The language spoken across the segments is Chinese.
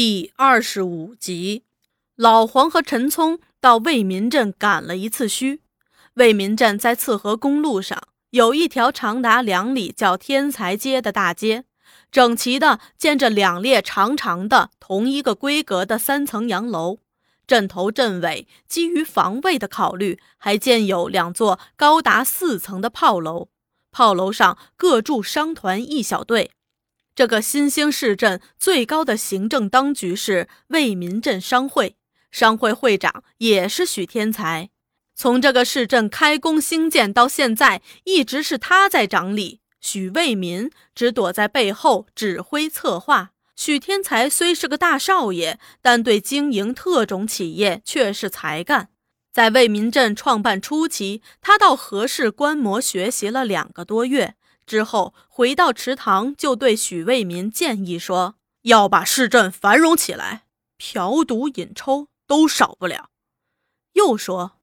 第二十五集，老黄和陈聪到为民镇赶了一次墟。为民镇在次河公路上有一条长达两里叫天才街的大街，整齐的建着两列长长的同一个规格的三层洋楼。镇头镇尾基于防卫的考虑，还建有两座高达四层的炮楼，炮楼上各驻商团一小队。这个新兴市镇最高的行政当局是为民镇商会，商会会长也是许天才。从这个市镇开工兴建到现在，一直是他在掌理，许为民只躲在背后指挥策划。许天才虽是个大少爷，但对经营特种企业却是才干。在为民镇创办初期，他到何氏观摩学习了两个多月。之后回到池塘，就对许卫民建议说：“要把市镇繁荣起来，嫖赌饮抽都少不了。”又说：“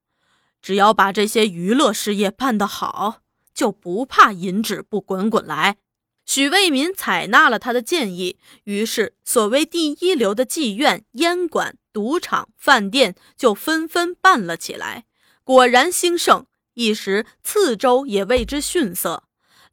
只要把这些娱乐事业办得好，就不怕银纸不滚滚来。”许卫民采纳了他的建议，于是所谓第一流的妓院、烟馆、赌场、饭店就纷纷办了起来，果然兴盛。一时次州也为之逊色。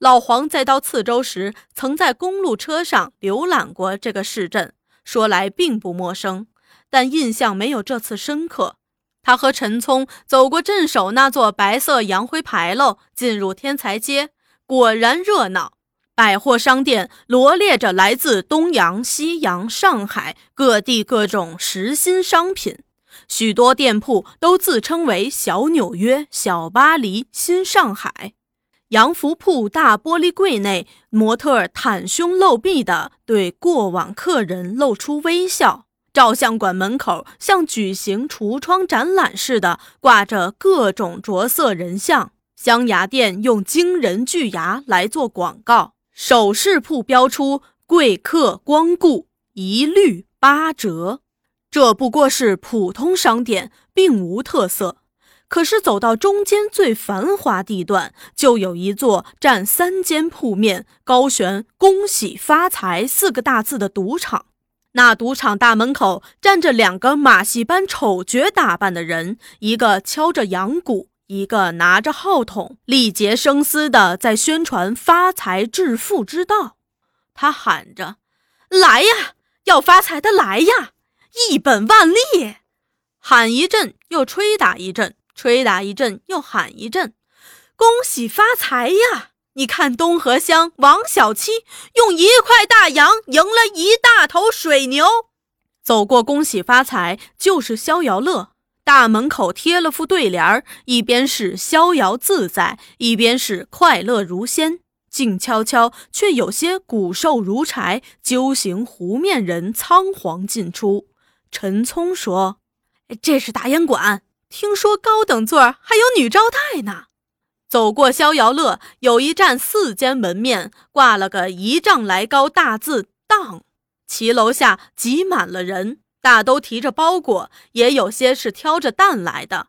老黄在到次州时，曾在公路车上浏览过这个市镇，说来并不陌生，但印象没有这次深刻。他和陈聪走过镇守那座白色洋灰牌楼，进入天才街，果然热闹。百货商店罗列着来自东洋、西洋、上海各地各种时新商品，许多店铺都自称为“小纽约”“小巴黎”“新上海”。洋服铺大玻璃柜内，模特袒胸露臂的对过往客人露出微笑。照相馆门口像举行橱窗展览似的，挂着各种着色人像。镶牙店用惊人巨牙来做广告。首饰铺标出贵客光顾一律八折。这不过是普通商店，并无特色。可是走到中间最繁华地段，就有一座占三间铺面、高悬“恭喜发财”四个大字的赌场。那赌场大门口站着两个马戏班丑角打扮的人，一个敲着羊鼓，一个拿着号筒，力竭声嘶地在宣传发财致富之道。他喊着：“来呀，要发财的来呀，一本万利！”喊一阵，又吹打一阵。吹打一阵，又喊一阵，恭喜发财呀！你看东河乡王小七用一块大洋赢了一大头水牛。走过恭喜发财，就是逍遥乐。大门口贴了副对联儿一边是逍遥自在，一边是快乐如仙。静悄悄，却有些骨瘦如柴、揪形湖面人仓皇进出。陈聪说：“这是大烟馆。”听说高等座儿还有女招待呢。走过逍遥乐，有一站四间门面挂了个一丈来高大字“当”，骑楼下挤满了人，大都提着包裹，也有些是挑着担来的。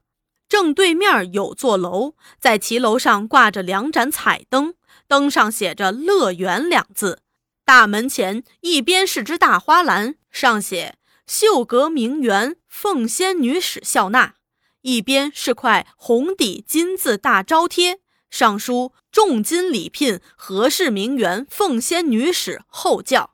正对面有座楼，在骑楼上挂着两盏彩灯，灯上写着“乐园”两字。大门前一边是只大花篮，上写“秀阁名媛凤仙女史笑纳”。一边是块红底金字大招贴，上书“重金礼聘何氏名媛凤仙女史后教”。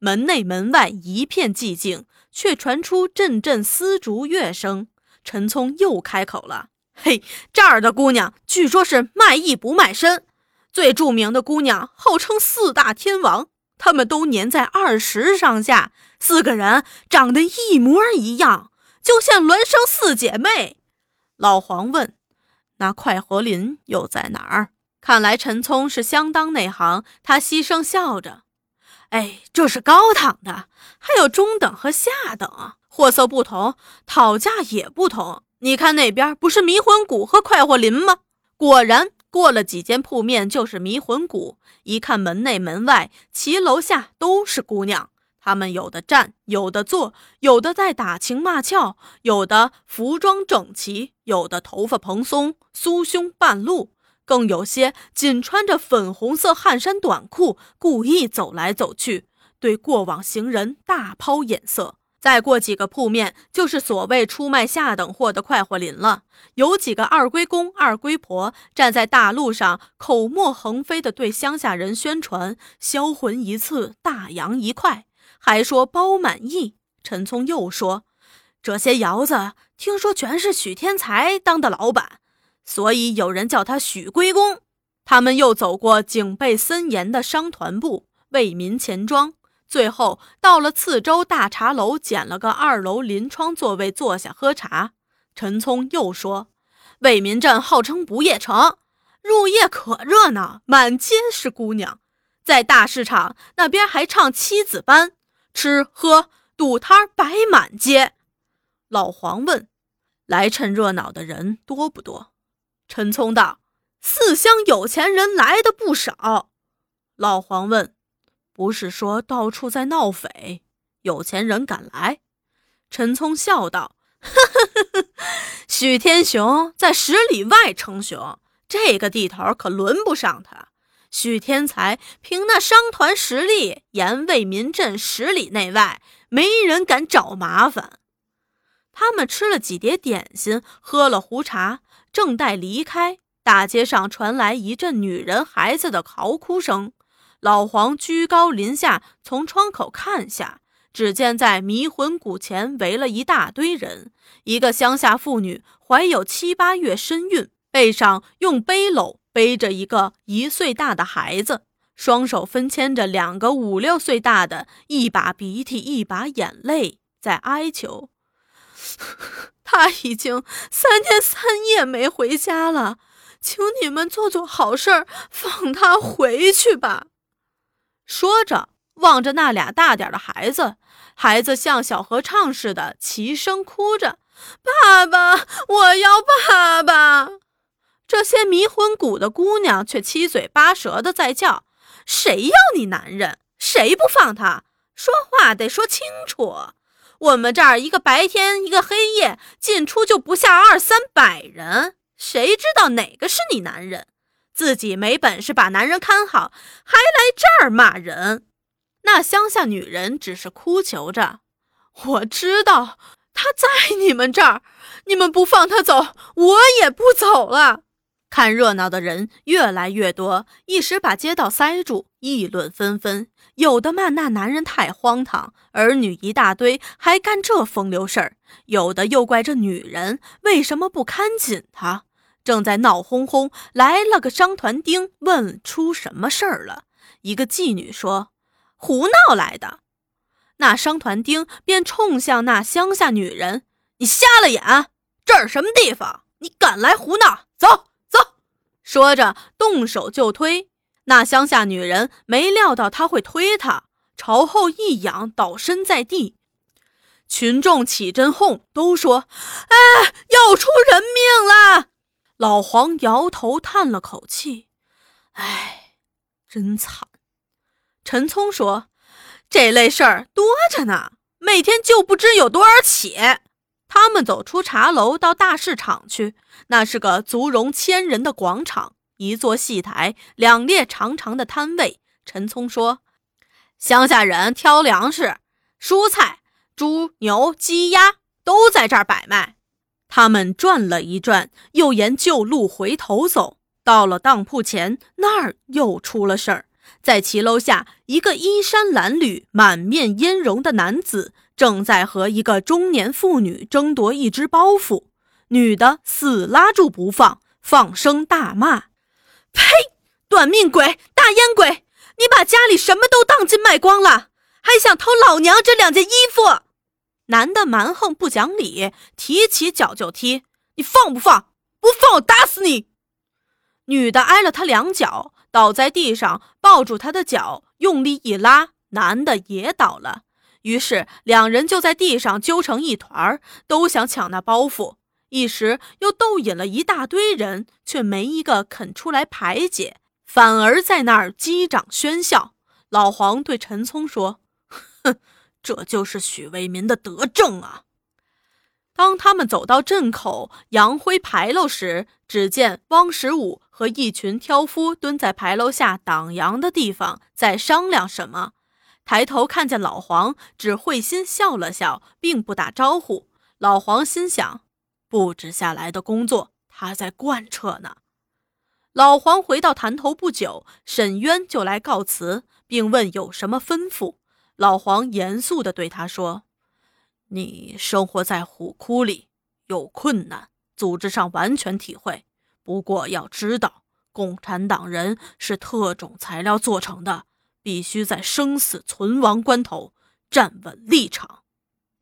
门内门外一片寂静，却传出阵阵丝竹乐声。陈聪又开口了：“嘿，这儿的姑娘据说是卖艺不卖身，最著名的姑娘号称四大天王，她们都年在二十上下，四个人长得一模一样。”就像孪生四姐妹，老黄问：“那快活林又在哪儿？”看来陈聪是相当内行，他牺牲笑着：“哎，这是高档的，还有中等和下等，货色不同，讨价也不同。你看那边不是迷魂谷和快活林吗？果然，过了几间铺面就是迷魂谷。一看门内门外，骑楼下都是姑娘。”他们有的站，有的坐，有的在打情骂俏，有的服装整齐，有的头发蓬松，酥胸半露，更有些仅穿着粉红色汗衫短裤，故意走来走去，对过往行人大抛眼色。再过几个铺面，就是所谓出卖下等货的快活林了。有几个二龟公、二龟婆站在大路上，口沫横飞地对乡下人宣传：“销魂一次，大洋一块。”还说包满意。陈聪又说：“这些窑子听说全是许天才当的老板，所以有人叫他许归公。”他们又走过警备森严的商团部、为民钱庄。最后到了次州大茶楼，捡了个二楼临窗座位坐下喝茶。陈聪又说：“为民镇号称不夜城，入夜可热闹，满街是姑娘。在大市场那边还唱七子班，吃喝赌摊摆满街。”老黄问：“来趁热闹的人多不多？”陈聪道：“四乡有钱人来的不少。”老黄问。不是说到处在闹匪，有钱人敢来？陈聪笑道：“ 许天雄在十里外称雄，这个地头可轮不上他。许天才凭那商团实力，沿为民镇十里内外没人敢找麻烦。”他们吃了几碟点心，喝了壶茶，正待离开，大街上传来一阵女人、孩子的嚎哭声。老黄居高临下从窗口看下，只见在迷魂谷前围了一大堆人。一个乡下妇女怀有七八月身孕，背上用背篓背着一个一岁大的孩子，双手分牵着两个五六岁大的，一把鼻涕一把眼泪在哀求。他已经三天三夜没回家了，请你们做做好事儿，放他回去吧。说着，望着那俩大点的孩子，孩子像小合唱似的齐声哭着：“爸爸，我要爸爸！”这些迷魂谷的姑娘却七嘴八舌的在叫：“谁要你男人？谁不放他？说话得说清楚！我们这儿一个白天，一个黑夜，进出就不下二三百人，谁知道哪个是你男人？”自己没本事把男人看好，还来这儿骂人。那乡下女人只是哭求着：“我知道他在你们这儿，你们不放他走，我也不走了。”看热闹的人越来越多，一时把街道塞住，议论纷纷。有的骂那男人太荒唐，儿女一大堆，还干这风流事儿；有的又怪这女人为什么不看紧他。正在闹哄哄，来了个商团丁，问出什么事儿了。一个妓女说：“胡闹来的。”那商团丁便冲向那乡下女人：“你瞎了眼？这儿什么地方？你敢来胡闹？走！”说着动手就推。那乡下女人没料到他会推她，朝后一仰，倒身在地。群众起阵哄，都说：“哎，要出人命了！”老黄摇头叹了口气：“哎，真惨。”陈聪说：“这类事儿多着呢，每天就不知有多少起。”他们走出茶楼，到大市场去。那是个足容千人的广场，一座戏台，两列长长的摊位。陈聪说：“乡下人挑粮食、蔬菜，猪、牛、鸡、鸭都在这儿摆卖。”他们转了一转，又沿旧路回头走，到了当铺前，那儿又出了事儿。在骑楼下，一个衣衫褴褛、满面烟容的男子正在和一个中年妇女争夺一只包袱，女的死拉住不放，放声大骂：“呸！短命鬼，大烟鬼！你把家里什么都当金卖光了，还想偷老娘这两件衣服！”男的蛮横不讲理，提起脚就踢。你放不放？不放我打死你！女的挨了他两脚，倒在地上，抱住他的脚，用力一拉，男的也倒了。于是两人就在地上揪成一团儿，都想抢那包袱。一时又逗引了一大堆人，却没一个肯出来排解，反而在那儿击掌喧笑。老黄对陈聪说：“哼。”这就是许为民的德政啊！当他们走到镇口杨灰牌楼时，只见汪十五和一群挑夫蹲在牌楼下挡阳的地方，在商量什么。抬头看见老黄，只会心笑了笑，并不打招呼。老黄心想：布置下来的工作，他在贯彻呢。老黄回到潭头不久，沈渊就来告辞，并问有什么吩咐。老黄严肃地对他说：“你生活在虎窟里，有困难，组织上完全体会。不过要知道，共产党人是特种材料做成的，必须在生死存亡关头站稳立场。”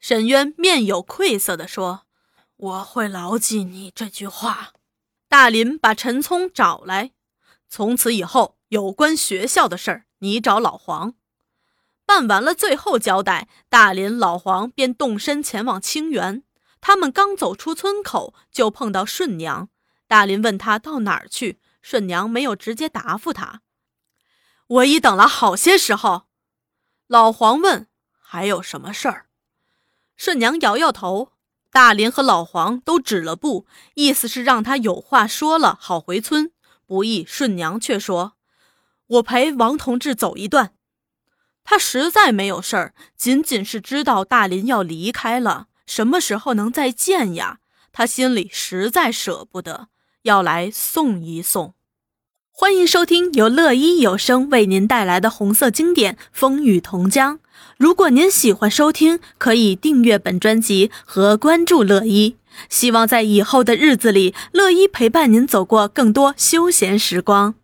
沈渊面有愧色地说：“我会牢记你这句话。”大林把陈聪找来，从此以后有关学校的事儿，你找老黄办完了。最后交代，大林、老黄便动身前往清源。他们刚走出村口，就碰到顺娘。大林问他到哪儿去，顺娘没有直接答复他。我已等了好些时候。老黄问还有什么事儿，顺娘摇摇头。大林和老黄都止了步，意思是让他有话说了好回村。不意顺娘却说：“我陪王同志走一段。”他实在没有事儿，仅仅是知道大林要离开了，什么时候能再见呀？他心里实在舍不得，要来送一送。欢迎收听由乐一有声为您带来的红色经典《风雨同江》。如果您喜欢收听，可以订阅本专辑和关注乐一。希望在以后的日子里，乐一陪伴您走过更多休闲时光。